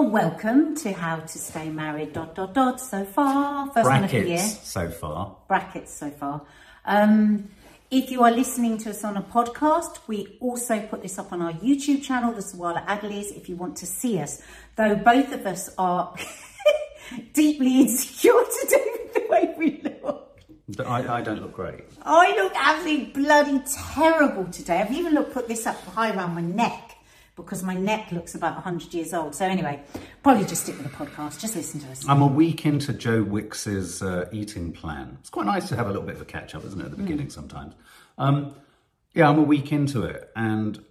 Welcome to How to Stay Married. Dot dot dot. So far, first one of the year. So far. Brackets so far. Um, if you are listening to us on a podcast, we also put this up on our YouTube channel, the Sawalha Adderleys, if you want to see us. Though both of us are deeply insecure today with the way we look. I, I don't look great. I look absolutely bloody terrible today. I've even looked, put this up high around my neck because my neck looks about 100 years old. So anyway, probably just stick with the podcast. Just listen to us. I'm a week into Joe Wicks's uh, eating plan. It's quite nice to have a little bit of a catch up, isn't it, at the beginning sometimes? Um, yeah, I'm a week into it, and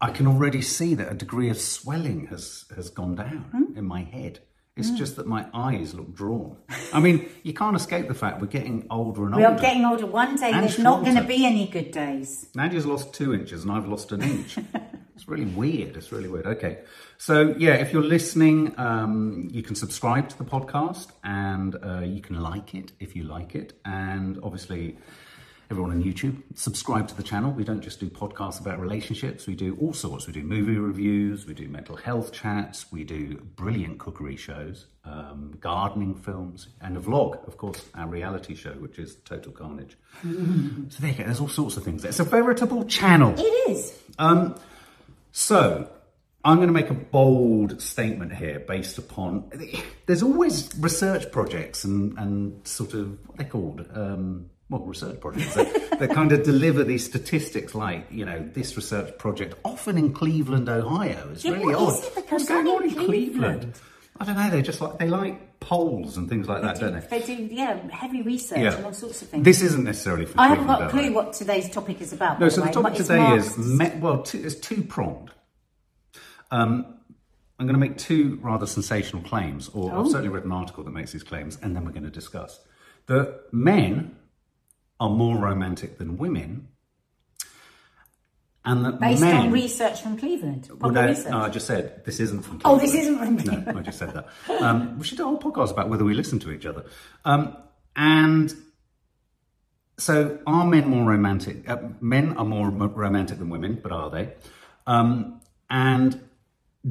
I can already see that a degree of swelling has has gone down in my head. It's just that my eyes look drawn. I mean, you can't escape the fact we're getting older and older. We're getting older. One day And there's not going to be any good days. Nadia's lost two inches and I've lost an inch. it's really weird. It's really weird. Okay. So, yeah, if you're listening, um, you can subscribe to the podcast and uh, you can like it if you like it. And obviously, everyone on YouTube, subscribe to the channel. We don't just do podcasts about relationships, we do all sorts. We do movie reviews, we do mental health chats, we do brilliant cookery shows, um, gardening films, and a vlog, of course, our reality show, which is Total Carnage. So there you go. There's all sorts of things. It's a veritable channel. It is. Um, so I'm going to make a bold statement here, based upon there's always research projects and and sort of what they're called. Um, well, research projects that, that kind of deliver these statistics, like you know, this research project, often in Cleveland, Ohio. It's Yeah, really odd. it What's going on in Cleveland? Cleveland? I don't know. They just like they like polls and things like that, don't they? They do, yeah, heavy research Yeah. and all sorts of things. This isn't necessarily for I haven't got a clue what today's topic is about. No, so the way, topic today is me- well, two, it's two pronged. Um, I'm going to make two rather sensational claims, or Oh. I've certainly read an article that makes these claims, and then we're going to discuss that men are more romantic than women, and that based men. on research from Cleveland. Well, no, research. no, I just said this isn't from. Oh, this isn't from No, I just said that. Um, we should do a whole podcast about whether we listen to each other. Um, and so, are men more romantic? Uh, men are more ro- romantic than women, but are they? Um, and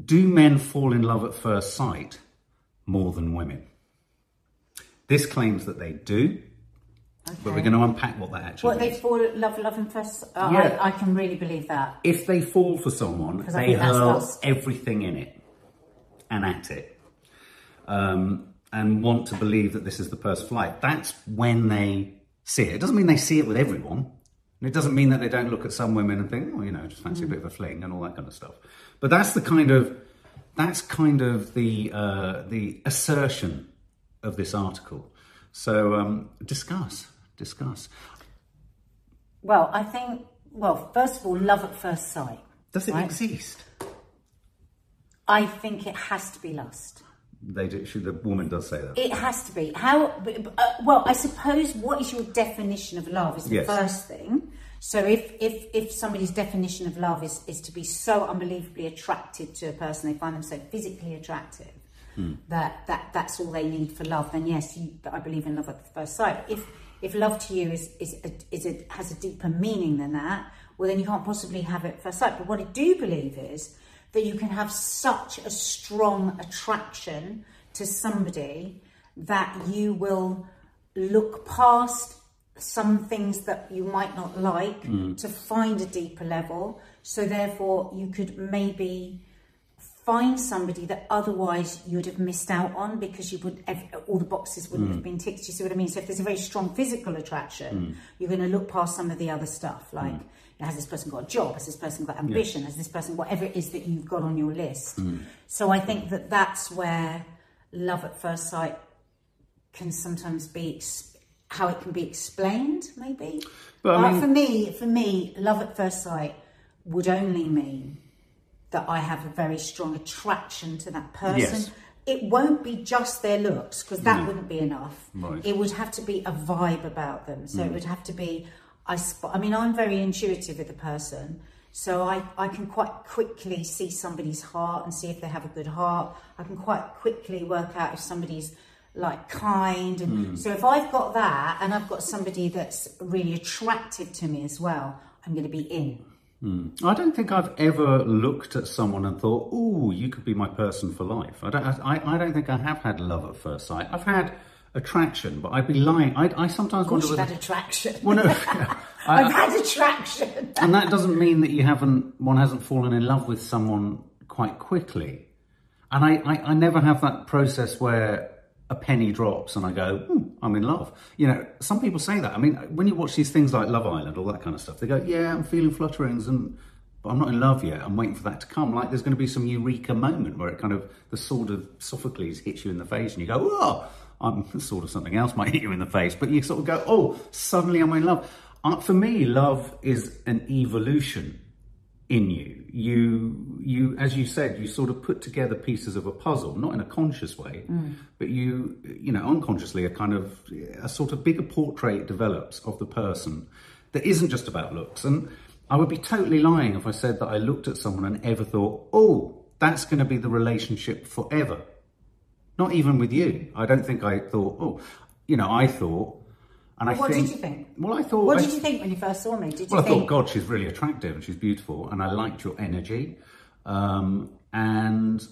do men fall in love at first sight more than women? This claims that they do, but we're going to unpack what that actually What they fall love, love and first. Uh, Yeah. I, I can really believe that. if they fall for someone, they hurl everything in it and at it, um, and want to believe that this is the first flight. That's when they see it. It doesn't mean they see it with everyone. And it doesn't mean that they don't look at some women and think, oh, you know, just fancy a bit of a fling and all that kind of stuff. But that's the kind of that's kind of the uh, the assertion of this article. So um, discuss, discuss. Well, I think. Well, first of all, love at first sight. Does it Right. exist? I think it has to be lust. They do. She, the woman does say that. It has to be. How? Uh, well, I suppose what is your definition of love is the Yes. first thing. So if if if somebody's definition of love is is to be so unbelievably attracted to a person, they find them so physically attractive that that that's all they need for love, then yes, you, I believe in love at first sight. If if love to you is is a, is a, has a deeper meaning than that, well then you can't possibly have it first sight. But what I do believe is that you can have such a strong attraction to somebody that you will look past some things that you might not like mm. to find a deeper level. So therefore, you could maybe find somebody that otherwise you'd have missed out on because you would all the boxes wouldn't have mm. been ticked. You see what I mean? So if there's a very strong physical attraction, mm. you're going to look past some of the other stuff, mm. like you know, has this person got a job? Has this person got ambition? Has this person whatever it is that you've got on your list? So I think that that's where love at first sight can sometimes be how it can be explained, maybe. But, I mean- for me, for me, love at first sight would only mean that I have a very strong attraction to that person. Yes. It won't be just their looks because that wouldn't be enough. Right. It would have to be a vibe about them. So it mm. would have to be. I spot. I mean, I'm very intuitive with a person, so I I can quite quickly see somebody's heart and see if they have a good heart. I can quite quickly work out if somebody's like kind and mm. so if I've got that and I've got somebody that's really attractive to me as well, I'm going to be in. I don't think I've ever looked at someone and thought, "Ooh, you could be my person for life." I don't. I, I don't think I have had love at first sight. I've had attraction, but I'd be lying. I, I sometimes Of wonder. you've Whether, had attraction. well, no, I, I've had attraction. and that doesn't mean that you haven't. One hasn't fallen in love with someone quite quickly. And I, I, I never have that process where a penny drops and I go, hmm, I'm in love. You know, some people say that. I mean, when you watch these things like Love Island, all that kind of stuff, they go, yeah, I'm feeling flutterings and but I'm not in love yet. I'm waiting for that to come. Like there's going to be some eureka moment where it kind of the sword of Sophocles hits you in the face and you go, oh, I'm sort of something else might hit you in the face, but you sort of go, oh, suddenly I'm in love. Uh, for me, love is an evolution in you. You, you, as you said, you sort of put together pieces of a puzzle, not in a conscious way, mm. but you, you know, unconsciously, a kind of a sort of bigger portrait develops of the person that isn't just about looks. And I would be totally lying if I said that I looked at someone and ever thought, oh, that's going to be the relationship forever. Not even with you. I don't think I thought, oh, you know, I thought, and I What think. did you think? Well, I thought. What I- did you think when you first saw me? Did you well, I think? thought, God, she's really attractive and she's beautiful, and I liked your energy, um, and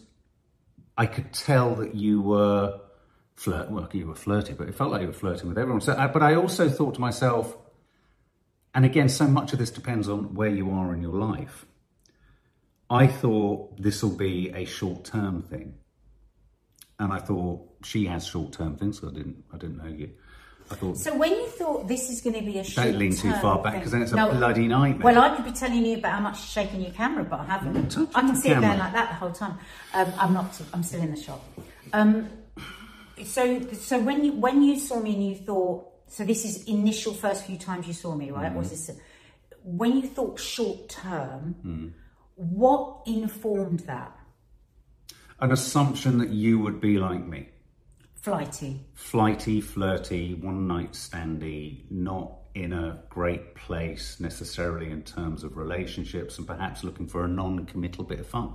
I could tell that you were flirt. Well, you were flirty, but it felt like you were flirting with everyone. So, I, but I also thought to myself, and again, so much of this depends on where you are in your life. I thought this will be a short-term thing, and I thought she has short-term things. So I didn't, I didn't know you. I thought So when you thought this is going to be a short don't lean too far back because then it's a no, bloody nightmare. Well, I could be telling you about how much you're shaking your camera, but I haven't. I can my sit there camera. like that the whole time. Um, I'm not. I'm still in the shop. Um, so, so when you when you saw me and you thought, so this is initial first few times you saw me, right? Mm-hmm. Was this when you thought short term? Mm. What informed that? an assumption that you would be like me. Flighty. Flighty, flirty, one night standy, not in a great place necessarily in terms of relationships and perhaps looking for a non committal bit of fun.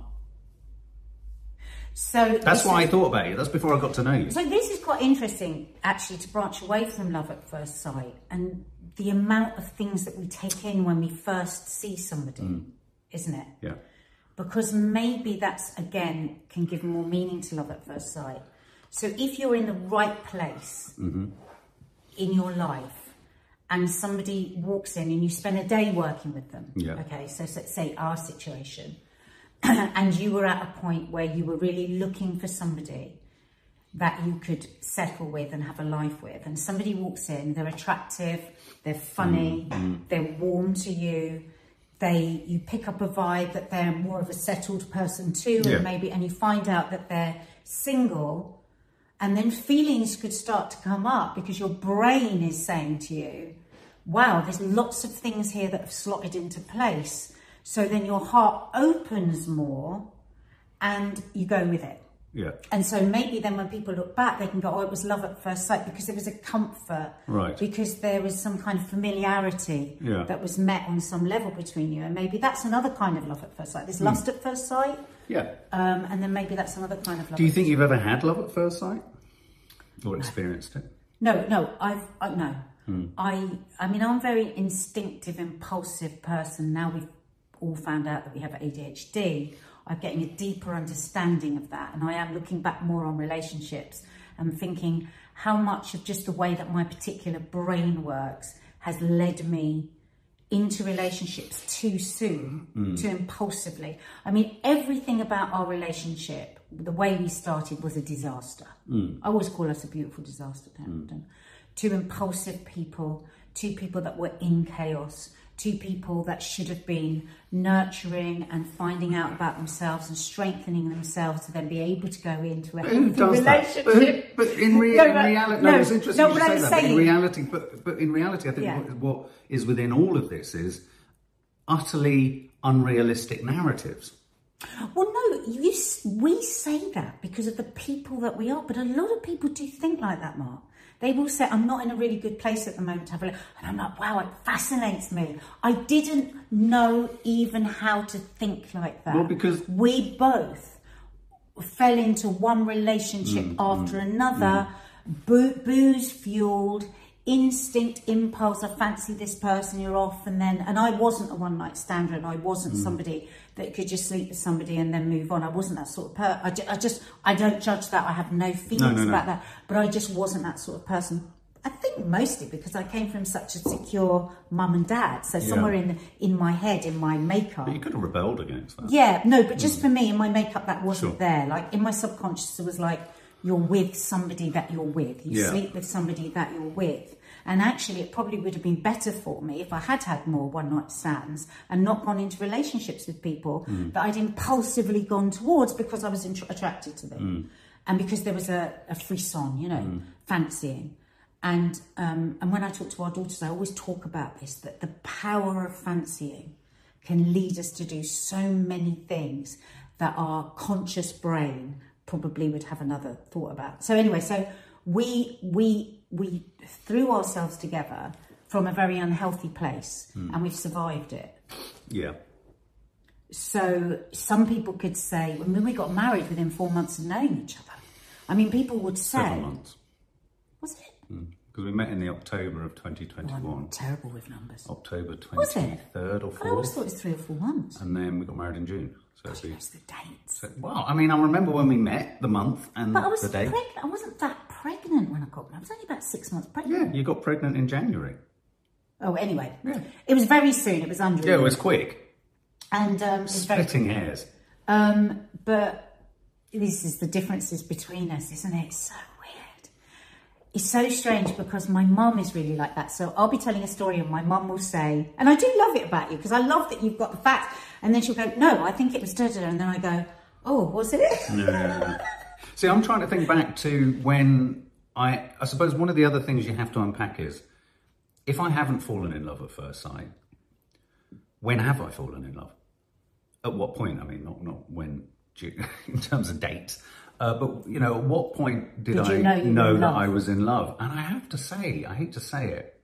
So That's why I thought about you. That's before I got to know you. So this is quite interesting, actually, to branch away from love at first sight and the amount of things that we take in when we first see somebody, mm. isn't it? Yeah. Because maybe that's again can give more meaning to love at first sight. So if you're in the right place mm-hmm. in your life and somebody walks in and you spend a day working with them, Yeah. okay, so, so say our situation, and you were at a point where you were really looking for somebody that you could settle with and have a life with. And somebody walks in, they're attractive, they're funny, mm-hmm. Mm-hmm. they're warm to you. They, you pick up a vibe that they're more of a settled person too, Yeah. and maybe, and you find out that they're single, and then feelings could start to come up because your brain is saying to you, "Wow, there's lots of things here that have slotted into place." So then your heart opens more, and you go with it. Yeah. And so maybe then when people look back, they can go, oh, it was love at first sight because there was a comfort. Right. Because there was some kind of familiarity Yeah. that was met on some level between you. And maybe that's another kind of love at first sight. There's lust at first sight, Yeah. um, and then maybe that's another kind of love. Do you think you've ever had love at first sight? Or experienced it? No, no, I've I, no. Hmm. I I mean I'm a very instinctive, impulsive person. Now we've all found out that we have ADHD. I'm getting a deeper understanding of that, and I am looking back more on relationships and thinking how much of just the way that my particular brain works has led me into relationships too soon, mm. too impulsively. I mean, everything about our relationship, the way we started, was a disaster. Mm. I always call us a beautiful disaster, Templeton. Mm. Two impulsive people, two people that were in chaos, two people that should have been nurturing and finding out about themselves and strengthening themselves to then be able to go into a that? relationship. But, but in, rea- No, in reality, no, no, it's interesting no, you say I'm that. But in reality, but, but in reality, I think Yeah. what, what is within all of this is utterly unrealistic narratives. Well, no, you, we say that because of the people that we are, but a lot of people do think like that, Mark. They will say, I'm not in a really good place at the moment to have a look. And I'm like, wow, it fascinates me. I didn't know even how to think like that. Well, because- we both fell into one relationship Mm, after another, boo- booze fueled, instinct, impulse. I fancy this person, you're off, and then. And I wasn't a one night stander, and I wasn't Mm. somebody that could just sleep with somebody and then move on. I wasn't that sort of person. I, ju- I just, I don't judge that. I have no feelings no, no. about that. But I just wasn't that sort of person. I think mostly because I came from such a secure mum and dad. So somewhere in in my head, in my makeup, But you could have rebelled against that. yeah, no, but just mm. for me in my makeup, that wasn't Sure. there. Like in my subconscious, it was like you're with somebody that you're with. You Yeah. sleep with somebody that you're with. And actually, it probably would have been better for me if I had had more one night stands and not gone into relationships with people hmm. that I'd impulsively gone towards because I was int- attracted to them hmm. and because there was a, a frisson, you know, hmm. fancying. And um, and when I talk to our daughters, I always talk about this that the power of fancying can lead us to do so many things that our conscious brain probably would have another thought about. So anyway, so we we we threw ourselves together from a very unhealthy place hmm. and we've survived it. Yeah. So some people could say, I mean, we got married within four months of knowing each other. I mean, people would say, Seven months. was it? Hmm. Because we met in the October of Oh, 2021. terrible with numbers. October Was it? 23rd or I always thought it was three or four months. And then we got married in June. So it'd the dates? well, I mean, I remember when we met, the month and But I was the date. pregnant. I wasn't that pregnant when I got married. I was only about six months pregnant. Yeah, you got pregnant in January. Oh, anyway, Yeah. it was very soon. It was under. Yeah, it was quick. and um. Splitting hairs. Um, but this is the differences between us, isn't it? It's so. It's so strange because my mum is really like that. So I'll be telling a story and my mum will say, and I do love it about you because I love that you've got the facts. And then she'll go, no, I think it was da da. da," And then I go, oh, was it? Yeah. See, I'm trying to think back to when I. I suppose one of the other things you have to unpack is if I haven't fallen in love at first sight, when have I fallen in love? At what point? I mean, not not when you- in terms of dates, uh, but you know, at what point did, Did I you know you in that? I was in love? And I have to say, I hate to say it,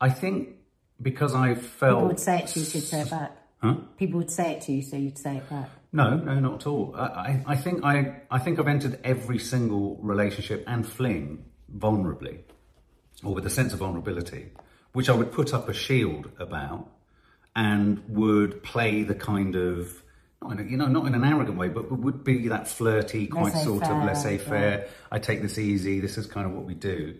I think because I felt People would say it to you, so you'd say it back. Huh? People would say it to you, so you'd say it back. No, no, not at all. I, I, I think I, I think I've entered every single relationship and fling vulnerably, or with a sense of vulnerability, which I would put up a shield about, and would play the kind of, not in a, you know, not in an arrogant way, but would be that flirty, quite sort of Laissez-faire, laissez-faire. I take this easy. This is kind of what we do.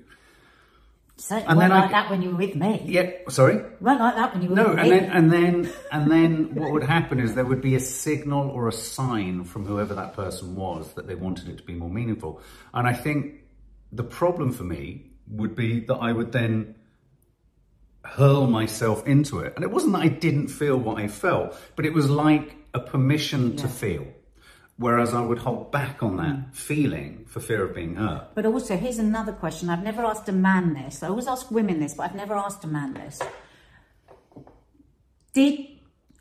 Certainly And then I like c- that when you were with me. Yeah, sorry. weren't like that when you were No, with and me. then and then and then what would happen is there would be a signal or a sign from whoever that person was that they wanted it to be more meaningful. And I think the problem for me would be that I would then hurl myself into it. And it wasn't that I didn't feel what I felt, but it was like a permission to feel. Whereas I would hold back on that mm. feeling for fear of being hurt. But also, here's another question. I've never asked a man this. I always ask women this, but I've never asked a man this. Did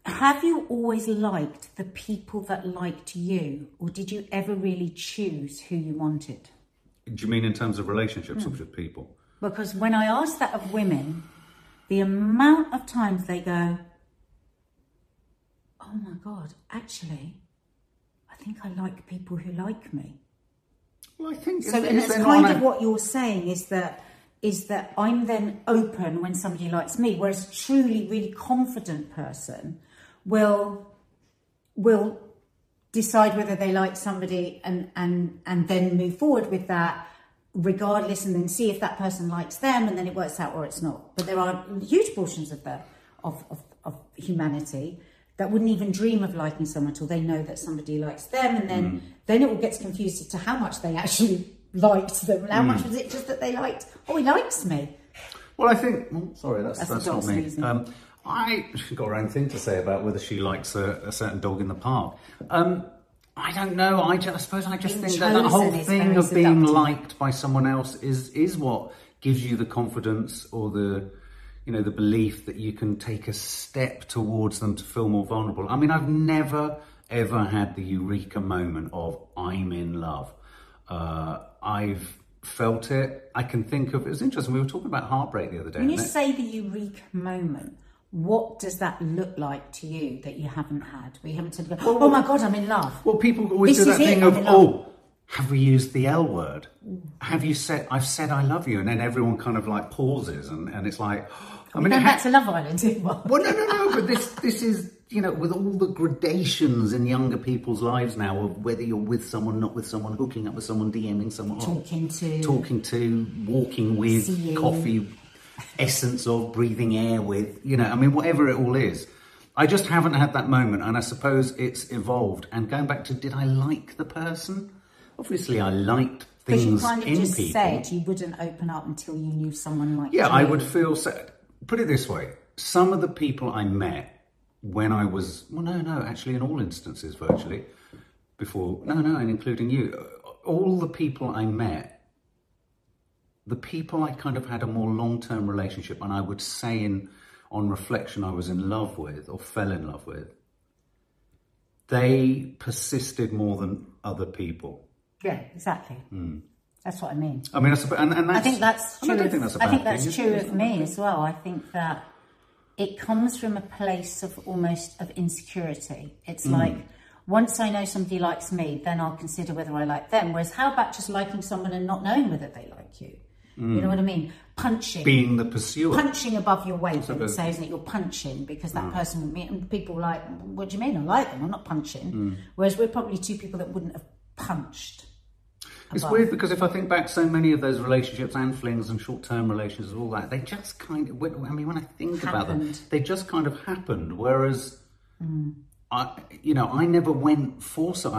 have you always liked the people that liked you, or did you ever really choose who you wanted? Do you mean in terms of relationships hmm. or with people? Because when I ask that of women, the amount of times they go, "Oh my God, actually, I think I like people who like me." Well, I think So, is- and is it's kind of an- what you're saying is that is that I'm then open when somebody likes me, whereas a truly, really confident person will will decide whether they like somebody and and and then move forward with that regardless and then see if that person likes them and then it works out or it's not but there are huge portions of the of, of, of humanity that wouldn't even dream of liking someone until they know that somebody likes them and then then it all gets confused as to how much they actually liked them and how much was it just that they liked oh he likes me Well, I think. oh, sorry, that's That's that's, not me. Um, I got her own thing to say about whether she likes a, a certain dog in the park. Um, I don't know. I, ju- I suppose I just Being think that that whole thing of being seductive. liked by someone else is is what gives you the confidence or the you know the belief that you can take a step towards them to feel more vulnerable. I mean, I've never ever had the eureka moment of I'm in love. Uh, I've felt it. I can think of. It was interesting. We were talking about heartbreak the other day. when you it- say the eureka moment what does that look like to you that you haven't had we haven't said oh my god i'm in love Well, people always This do that thing I'm of, oh, have we used the L word? Have you said, I've said I love you? And then everyone kind of like pauses and, and it's like, I mean, that's ha- to Love Island, it well, no, no, no, but this, this is, you know, with all the gradations in younger people's lives now of whether you're with someone, not with someone, hooking up with someone, DMing someone, Talking to. talking to, walking with, coffee, essence of, breathing air with, you know, I mean, whatever it all is. I just haven't had that moment, and I suppose it's evolved. And going back to, did I like the person? Obviously, I liked Because you things kind of in just people. said you wouldn't open up until you knew someone like Yeah, you. I would feel sad. Put it this way: some of the people I met when I was well, no, no, actually, in all instances, virtually before, no, no, and including you, all the people I met, the people I kind of had a more long-term relationship, and I would say in on reflection, I was in love with or fell in love with. They persisted more than other people. Yeah, exactly. Hmm. That's what I mean. I mean, I and, and that's, I think that's true. I don't of, think that's I think that's is true of me as well. I think that it comes from a place of almost of insecurity. It's mm. like once I know somebody likes me, then I'll consider whether I like them. Whereas how about just liking someone and not knowing whether they like you? You mm. know what I mean? Punching. Being the pursuer. punching above your weight, a would say, isn't it? You're punching because that mm. person would meet, and people like, what do you mean? I like them, I'm not punching. Hmm. Whereas we're probably two people that wouldn't have punched. It's above. weird because if I think back, so many of those relationships and flings and short-term relationships, and all that, they just kind of. I mean, when I think about them, they just kind of happened. Whereas, I, you know, I never went for so.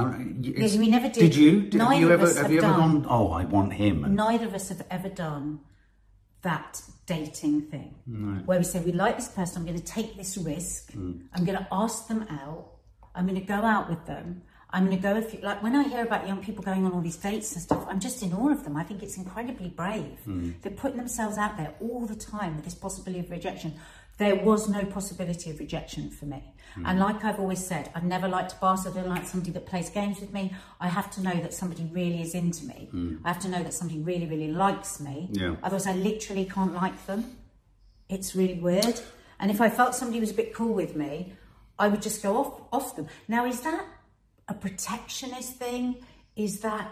It's- we never did. Did you? Did, have Neither you of ever? us Have have you ever done. gone? Oh, I want him. And, Neither of us have ever done that dating thing where we say, we like this person, I'm going to take this risk, Mm. I'm going to ask them out, I'm going to go out with them. I'm going to go if you, like when I hear about young people going on all these dates and stuff, I'm just in awe of them. I think it's incredibly brave. Mm. They're putting themselves out there all the time with this possibility of rejection. There was no possibility of rejection for me. Mm. And like I've always said, I've never liked a boss. I don't like somebody that plays games with me. I have to know that somebody really is into me. I have to know that somebody really, really likes me. Mm. Yeah. Otherwise, I literally can't like them. It's really weird. And if I felt somebody was a bit cool with me, I would just go off off them. Now, is that a protectionist thing? Is that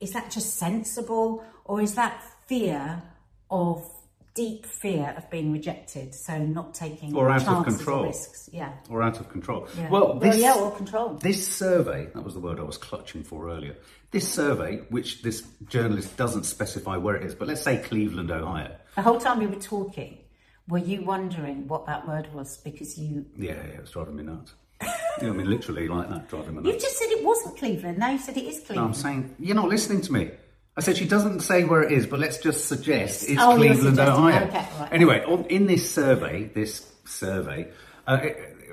is that just sensible, or is that fear of deep fear of being rejected? So not taking Or out of control. risks. Yeah. or out of control. yeah. Well, this, yeah, or control. This survey, that was the word I was clutching for earlier. This survey, which this journalist doesn't specify where it is, but let's say Cleveland, Ohio. The whole time we were talking, were you wondering what that word was because you Yeah, yeah, it was driving me nuts. Know, I mean, literally like that, driving me you just said it wasn't Cleveland. Now you said it is Cleveland. No, I'm saying, you're not listening to me. I said she doesn't say where it is, but let's just suggest it's Oh, Cleveland, Ohio. okay, right. Anyway, on, in this survey, this survey, uh,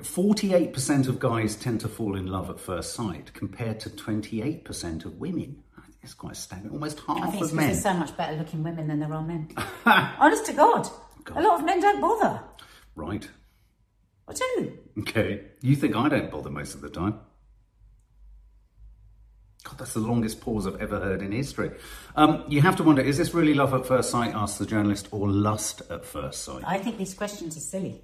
48% of guys tend to fall in love at first sight, compared to 28% of women. It's quite staggering. Almost half I think it's of men. there's so much better looking women than there are men. Honest to God. A lot of men don't bother. Right. I do. Okay. You think I don't bother most of the time? God, that's the longest pause I've ever heard in history. Um, you have to wonder: Is this really love at first sight? Asks the journalist, or lust at first sight? I think these questions are silly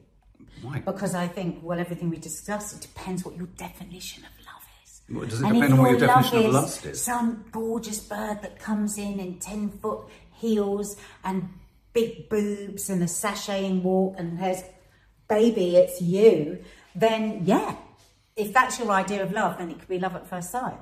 Why? because I think, well, everything we discuss, it depends what your definition of love is. Well, does it And depend on what your definition of lust is? Some gorgeous bird that comes in in 10 foot heels and big boobs and a sashaying walk and has, baby, it's you, then yeah. If that's your idea of love, then it could be love at first sight.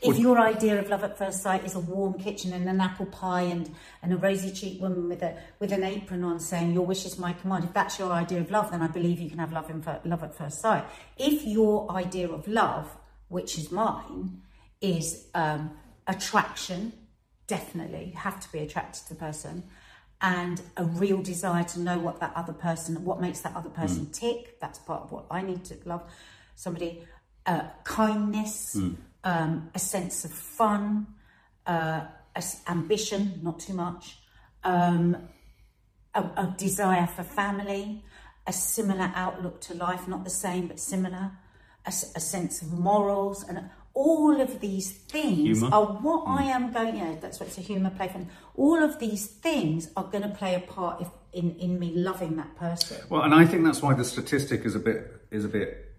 If your idea of love at first sight is a warm kitchen and an apple pie and, and a rosy cheeked woman with a with an apron on saying your wish is my command, if that's your idea of love, then I believe you can have love in love at first sight. If your idea of love, which is mine, is um, attraction, definitely you have to be attracted to the person, and a real desire to know what that other person, what makes that other person tick. That's part of what I need to love. Somebody, uh, kindness, um, a sense of fun, uh, a ambition, not too much, um, a, a desire for family, a similar outlook to life, not the same but similar, a sense of morals, and all of these things Humour. are what mm. I am going. Yeah, that's what it's a humour play for. All of these things are going to play a part if, in in me loving that person. Well, and I think that's why the statistic is a bit is a bit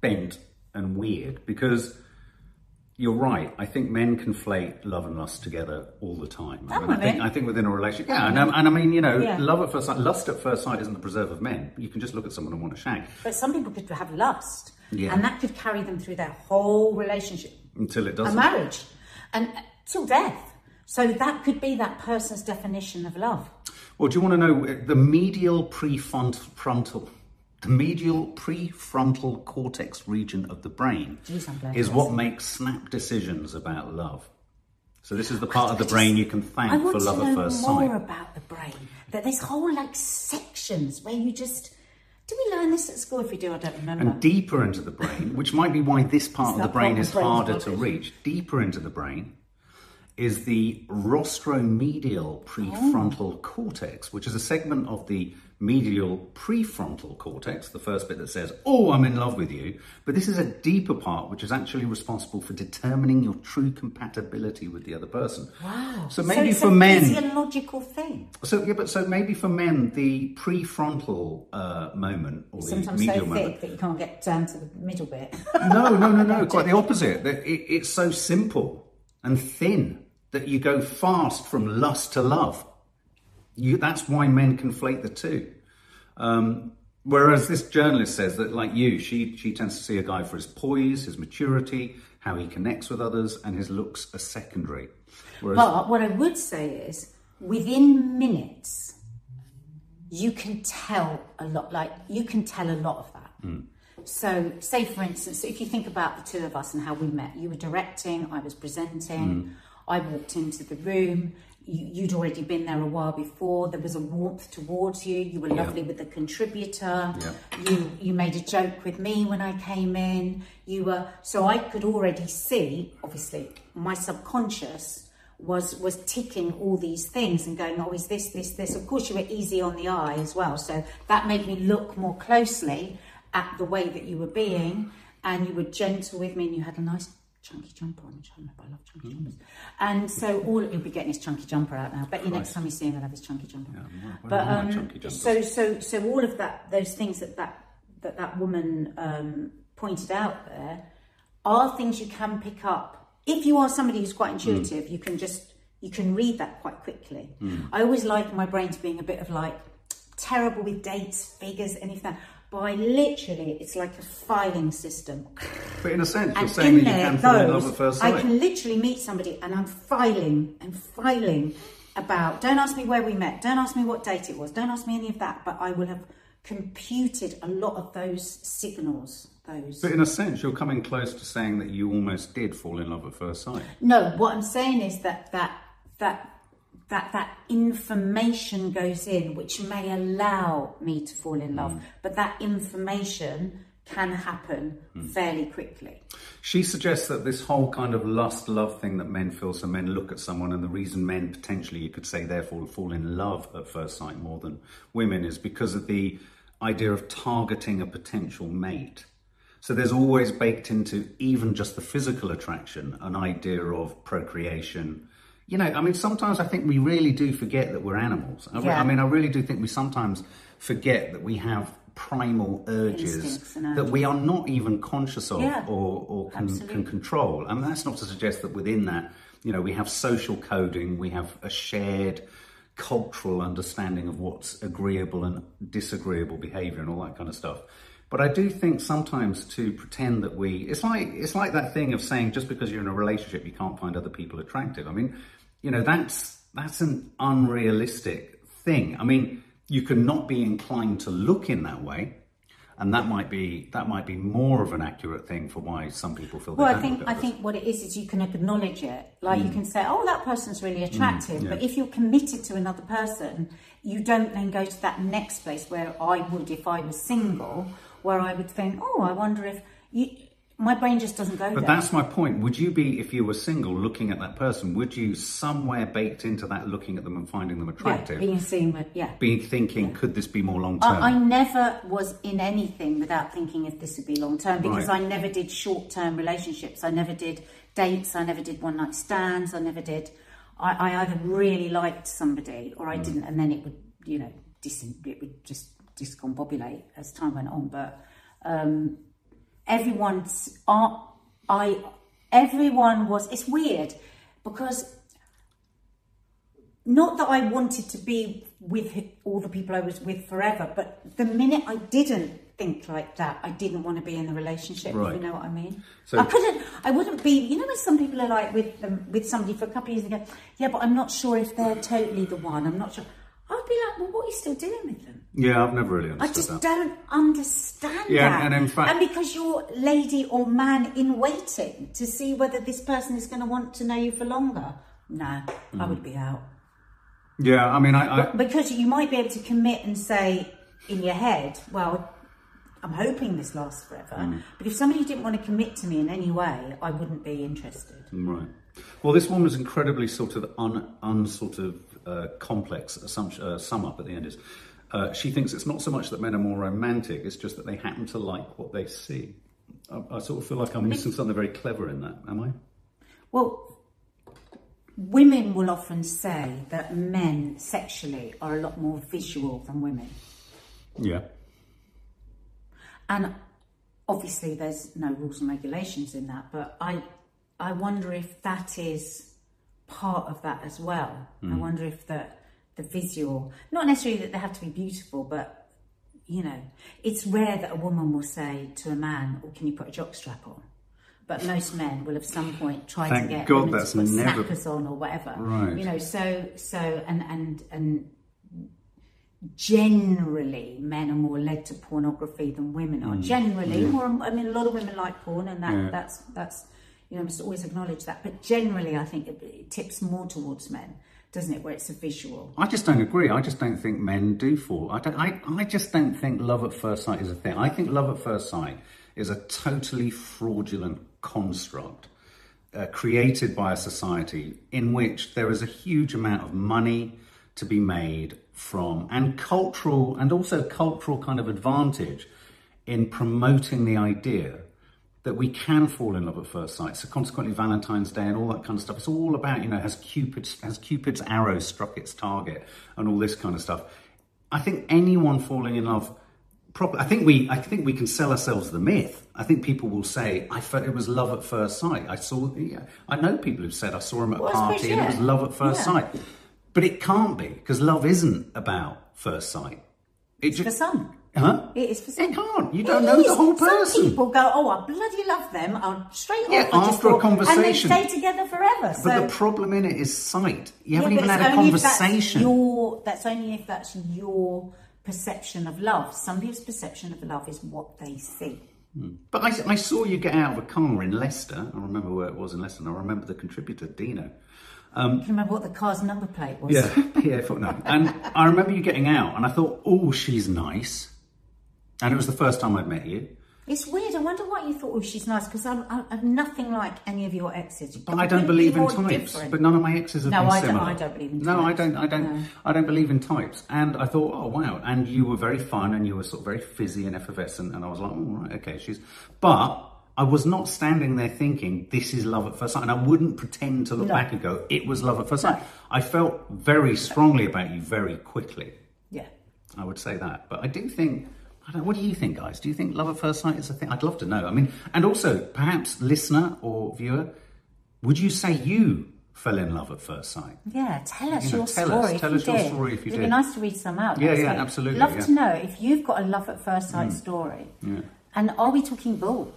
bent and weird because you're right. I think men conflate love and lust together all the time. I, mean, I think. I think within a relationship, yeah, and, um, and I mean, you know, Yeah. love at first sight, lust at first sight isn't the preserve of men. You can just look at someone and want to shag But some people could have lust, Yeah. and that could carry them through their whole relationship, until it doesn't. marriage, and uh, till death. So that could be that person's definition of love. Well, do you want to know uh, the medial prefrontal, the medial prefrontal cortex region of the brain Jeez, is what makes snap decisions about love. So this is the part of the brain you can thank for love at first sight. I want to know more about the brain. That there's whole like sections where you just. Do we learn this at school? If we do, I don't remember. And deeper into the brain, which might be why this part of the brain is of the brain harder to reach, deeper into the brain, is the rostromedial prefrontal cortex, which is a segment of the medial prefrontal cortex, the first bit that says, Oh, I'm in love with you. But this is a deeper part, which is actually responsible for determining your true compatibility with the other person. wow. So maybe it's for a men. physiological thing. So yeah, but so maybe for men, the prefrontal uh, moment or the Sometimes so medial thick moment that you can't get down to the middle bit. no, no, no, no. Quite the opposite. It, it's so simple and thin that you go fast from lust to love. You, that's why men conflate the two. Um, whereas this journalist says that, like you, she she tends to see a guy for his poise, his maturity, how he connects with others, and his looks are secondary. Whereas, But what I would say is, within minutes, you can tell a lot. Like you can tell a lot of that. So, say for instance, if you think about the two of us and how we met, you were directing, I was presenting. I walked into the room. You, you'd already been there a while before. There was a warmth towards you. You were lovely with the contributor. Yeah. You you made a joke with me when I came in. You were so I could already see. Obviously, my subconscious was was ticking all these things and going, oh, is this this this? Of course, you were easy on the eye as well, so that made me look more closely at the way that you were being, and you were gentle with me, and you had a nice chunky jumper on, I remember. I love chunky jumpers. And so all he'll be getting his chunky jumper out now. Bet you next time you see him, he'll have his chunky jumper. well, but um, chunky so so so all of that, those things that that that, that woman um, pointed out there, are things you can pick up. If you are somebody who's quite intuitive, you can just you can read that quite quickly. I always like my brain to being a bit of like terrible with dates, figures, anything. That. I literally, it's like a filing system. but in a sense, you're saying in that you can fall in love at first sight. I can literally meet somebody and I'm filing and filing about, don't ask me where we met, don't ask me what date it was, don't ask me any of that, but I will have computed a lot of those signals. Those. But in a sense, you're coming close to saying that you almost did fall in love at first sight. No, what I'm saying is that that that that that information goes in, which may allow me to fall in love, mm. but that information can happen mm. fairly quickly. She suggests that this whole kind of lust love thing that men feel, so men look at someone, and the reason men potentially, you could say, therefore fall in love at first sight more than women is because of the idea of targeting a potential mate. So there's always baked into even just the physical attraction an idea of procreation. You know, I mean, sometimes I think we really do forget that we're animals. I, Yeah. I mean, I really do think we sometimes forget that we have primal urges that we are not even conscious of Yeah. or, or can, can control. And that's not to suggest that within that, you know, we have social coding, we have a shared cultural understanding of what's agreeable and disagreeable behavior and all that kind of stuff. But I do think sometimes to pretend that we it's like it's like that thing of saying just because you're in a relationship you can't find other people attractive. I mean, you know, that's that's an unrealistic thing. I mean, you can not be inclined to look in that way, and that might be that might be more of an accurate thing for why some people feel. Well, I think I think what it is is you can acknowledge it. Like Mm. you can say, "Oh, that person's really attractive," yeah. but if you're committed to another person, you don't then go to that next place where I would if I was single, where I would think, "Oh, I wonder if you." My brain just doesn't go But there. that's my point. Would you be, if you were single, looking at that person? Would you somewhere baked into that, looking at them and finding them attractive yeah, being seen with yeah. be thinking, could this be more long term? I, I never was in anything without thinking if this would be long term because Right. I never did short term relationships. I never did dates. I never did one night stands. I never did. I, I either really liked somebody or I Mm. didn't, and then it would, you know, dis- it would just discombobulate as time went on. But um, everyone's, I, I Everyone was. It's weird because not that I wanted to be with all the people I was with forever, but the minute I didn't think like that, I didn't want to be in the relationship. Right. You know what I mean? So- I couldn't. I wouldn't be. You know, when some people are like with them with somebody for a couple of years and go, yeah, but I'm not sure if they're totally the one. I'm not sure. I'd be like, well, what are you still doing with them? Yeah, I've never really understood I just that. don't understand Yeah, that. and in fact- and because you're lady or man in waiting to see whether this person is going to want to know you for longer, no, I Mm. would be out. Yeah, I mean, I, I Because you might be able to commit and say in your head, well, I'm hoping this lasts forever. Mm. But if somebody didn't want to commit to me in any way, I wouldn't be interested. Right. Well, this one was incredibly sort of un, un sort of uh, complex assumption, uh, sum up at the end is uh, she thinks it's not so much that men are more romantic, it's just that they happen to like what they see. I, I sort of feel like I'm missing something very clever in that, am I? Well, women will often say that men sexually are a lot more visual than women. Yeah. And obviously, there's no rules and regulations in that, but I, I wonder if that is part of that as well. I wonder if the the visual, not necessarily that they have to be beautiful, but you know, it's rare that a woman will say to a man, "Oh, can you put a jockstrap on?" But most men will, at some point, try Thank to get God women that's to put never- snappers on or whatever. Right. You know, so so and and and generally men are more led to pornography than women Mm. are. Generally, more I mean, a lot of women like porn, and that Yeah. that's that's you know must always acknowledge that. But generally, I think it, it tips more towards men, doesn't it? Where it's a visual. I just don't agree. I just don't think men do fall. I, don't, I, I just don't think love at first sight is a thing. I think love at first sight is a totally fraudulent construct uh, created by a society in which there is a huge amount of money to be made from and cultural and also cultural kind of advantage in promoting the idea that we can fall in love at first sight. So consequently, Valentine's Day and all that kind of stuff. It's all about you know has Cupid's has Cupid's arrow struck its target and all this kind of stuff. I think anyone falling in love. Proper, I think we. I think we can sell ourselves the myth. I think people will say, "I felt it was love at first sight." I saw. Yeah, I know people who've said, "I saw him at a Well, suppose, party and it was love at first Yeah. sight," but it can't be because love isn't about first sight. It For just, some, huh? it is for some. It can't. You don't It know the whole person. Some people go, "Oh, I bloody love them." I'll straight Yeah, off. Just after a thought- conversation. and they stay together forever. So, But the problem in it is sight. You haven't Yeah, even had a if that's conversation. Your, that's only if that's your perception of love. Some people's perception of love is what they see. Hmm. But I, I saw you get out of a car in Leicester. I remember where it was in Leicester. And I remember the contributor, Dino. Can you remember what the car's number plate was? Yeah, PF. No. And I remember you getting out, and I thought, oh, she's nice. And it was the first time I'd met you. It's weird. I wonder what you thought. Oh, she's nice because I'm, I'm, nothing like any of your exes. But I don't believe in types. Different. But none of my exes have No, been I don't- I don't believe in No, I don't. I don't. No. I don't believe in types. And I thought, oh wow. And you were very fun, and you were sort of very fizzy and effervescent. And I was like, oh right, okay, she's. But I was not standing there thinking this is love at first sight, and I wouldn't pretend to look No. back and go, it was love at first sight. No. I felt very strongly about you very quickly. yeah. I would say that. But I do think, I don't, what do you think, guys? Do you think love at first sight is a thing? I'd love to know. I mean, and also, perhaps, listener or viewer, would you say you fell in love at first sight? Yeah, tell us You know, your tell story. us- tell you us your did. story if you do. It'd did. be nice to read some out. Yeah, yeah, absolutely, Love yeah. Mm. to know if you've got a love at first sight story. Yeah. And are we talking bull?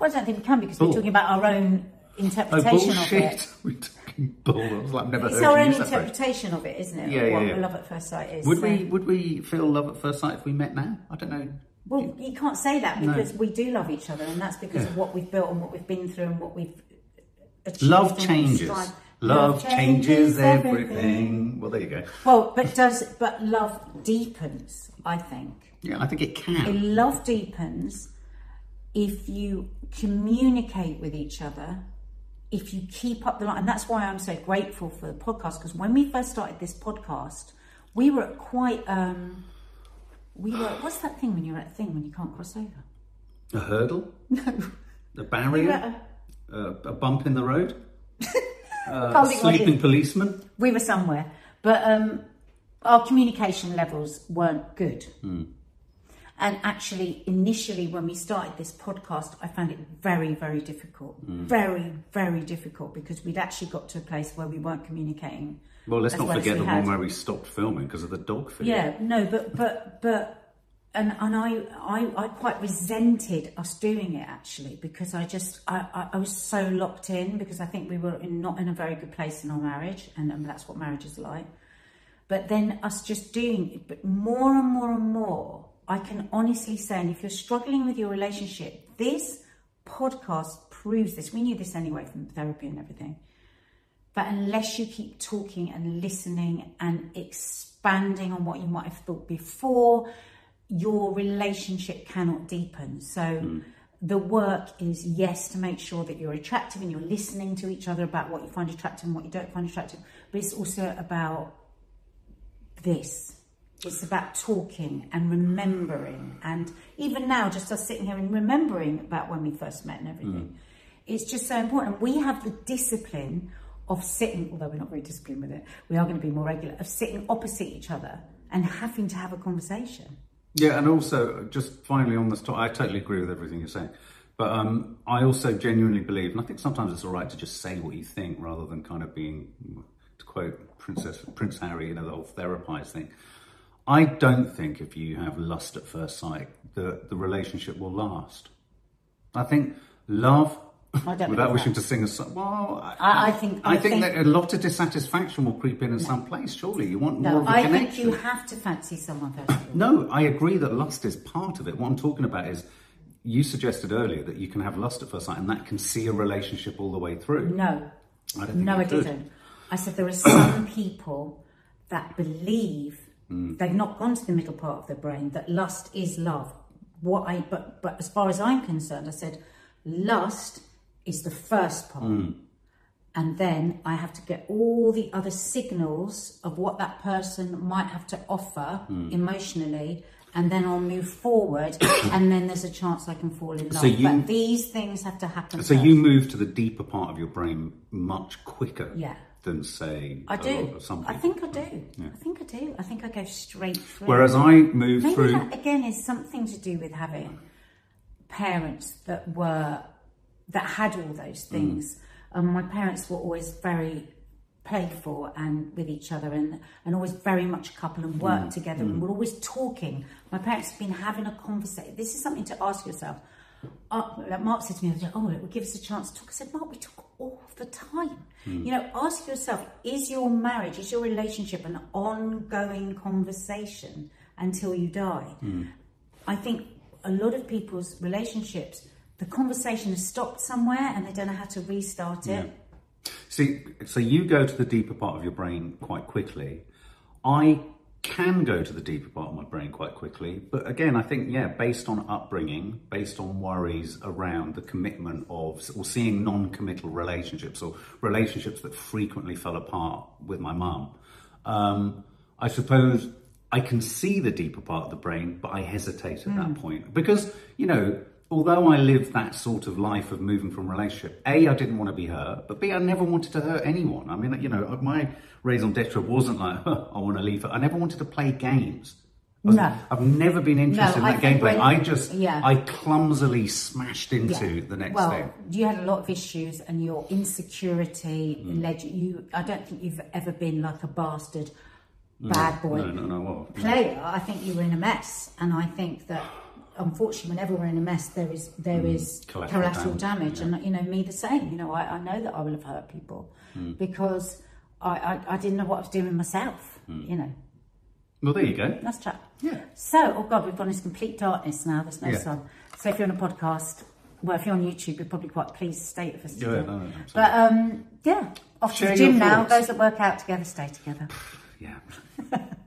Well, I don't think we can because Bull. we're talking about our own Oh, interpretation of it. Bull. Like, I've never It's heard our own use that phrase. interpretation of it, isn't it? Yeah, yeah, what yeah. love at first sight is. Would So- we would we feel love at first sight if we met now? I don't know. Well, you can't say that No. because we do love each other, and that's because of what we've built and what we've been through and what we've achieved. Love and what we've changes. strived- Love changes everything. Well, there you go. Well, but does but love deepens? I think. Yeah, I think it can. Love deepens if you communicate with each other, if you keep up the line. And that's why I'm so grateful for the podcast because when we first started this podcast, we were at quite. Um, we were. What's that thing when you're at a thing when you can't cross over? A hurdle, No. a We barrier, at a- a, a bump in the road, a what it sleeping policeman. we were somewhere, but um, our communication levels weren't good. And actually, initially, when we started this podcast, I found it very, very difficult. Mm. Very, very difficult because we'd actually got to a place where we weren't communicating. Well, let's not well forget the had. one where we stopped filming because of the dog food. Yeah, no, but but but and and I I, I quite resented us doing it actually because I just I, I, I was so locked in because I think we were in, not in a very good place in our marriage and, and that's what marriage is like. But then us just doing it, but more and more and more, I can honestly say, and if you're struggling with your relationship, this podcast proves this. We knew this anyway from therapy and everything. But unless you keep talking and listening and expanding on what you might have thought before, your relationship cannot deepen. So hmm. the work is yes to make sure that you're attractive and you're listening to each other about what you find attractive and what you don't find attractive. But it's also about this. It's about talking and remembering, and even now, just us sitting here and remembering about when we first met and everything. It's just so important. We have the discipline of sitting, although we're not very disciplined with it, we are going to be more regular, of sitting opposite each other and having to have a conversation. Yeah, and also just finally on this topic, I totally agree with everything you're saying. But um, I also genuinely believe, and I think sometimes it's all right to just say what you think rather than kind of being, to quote Princess Prince Harry, you know, the whole therapized thing. I don't think if you have lust at first sight, that the relationship will last. I think love, I don't without wishing that. to sing a song, well, I, I, I think. I, think, think that a lot of dissatisfaction will creep in in some place. Surely you want more no, of a I connection. think you have to fancy someone first. No, I agree that lust is part of it. What I'm talking about is you suggested earlier that you can have lust at first sight and that can see a relationship all the way through. No, I don't think no, I didn't. I said there are some people that believe Mm. they've not gone to the middle part of their brain that lust is love. What I but but as far as I'm concerned, I said lust is the first part. Mm. And then I have to get all the other signals of what that person might have to offer Mm. emotionally, and then I'll move forward, and then there's a chance I can fall in love. So you- but these things have to happen. So first. you move to the deeper part of your brain much quicker Yeah. Than, say, I do. I think I do. I think I do. I think I go straight through. Whereas I move maybe through. that again is something to do with having parents that were that had all those Mm. things. Um, my parents were always very playful and with each other and, and always very much a couple and worked Mm. together and were always talking. My parents have been having a conversation. This is something to ask yourself. Uh, like Mark said to me, the other day, "Oh, it would give us a chance to talk." I said, "Mark, we talk all the time. You know, ask yourself: Is your marriage, is your relationship an ongoing conversation until you die?" I think a lot of people's relationships, the conversation has stopped somewhere, and they don't know how to restart it. See, so you go to the deeper part of your brain quite quickly. I can go to the deeper part of my brain quite quickly, but again, I think yeah, based on upbringing, based on worries around the commitment of or seeing non-committal relationships or relationships that frequently fell apart with my mum, um, I suppose I can see the deeper part of the brain, but I hesitate at that point. Because you know although I lived that sort of life of moving from relationship, A, I didn't want to be hurt, but B, I never wanted to hurt anyone. I mean, you know, my raison d'etre wasn't like, huh, I want to leave her. I never wanted to play games. Was- No. I've never been interested No, in that gameplay. I just, yeah. I clumsily smashed into Yeah. the next well, thing. you had a lot of issues, and your insecurity Mm. led you. you. I don't think you've ever been like a bastard, bad boy No, no, no, player. I think you were in a mess, and I think that unfortunately, whenever we're in a mess, there is there is Mm. Collateral collateral, damage, damage, and you know me the same. You know, I, I know that I will have hurt people Mm. because I, I I didn't know what I was doing myself. Mm. You know, Well, there you go. let's chat. Yeah. So, oh God, we've gone into complete darkness now. There's no Yeah. sun. So, if you're on a podcast, well, if you're on YouTube, you're probably quite pleased to stay with us. Yeah, no, no, but um, yeah, off to the gym now. Those that work out together stay together. Yeah.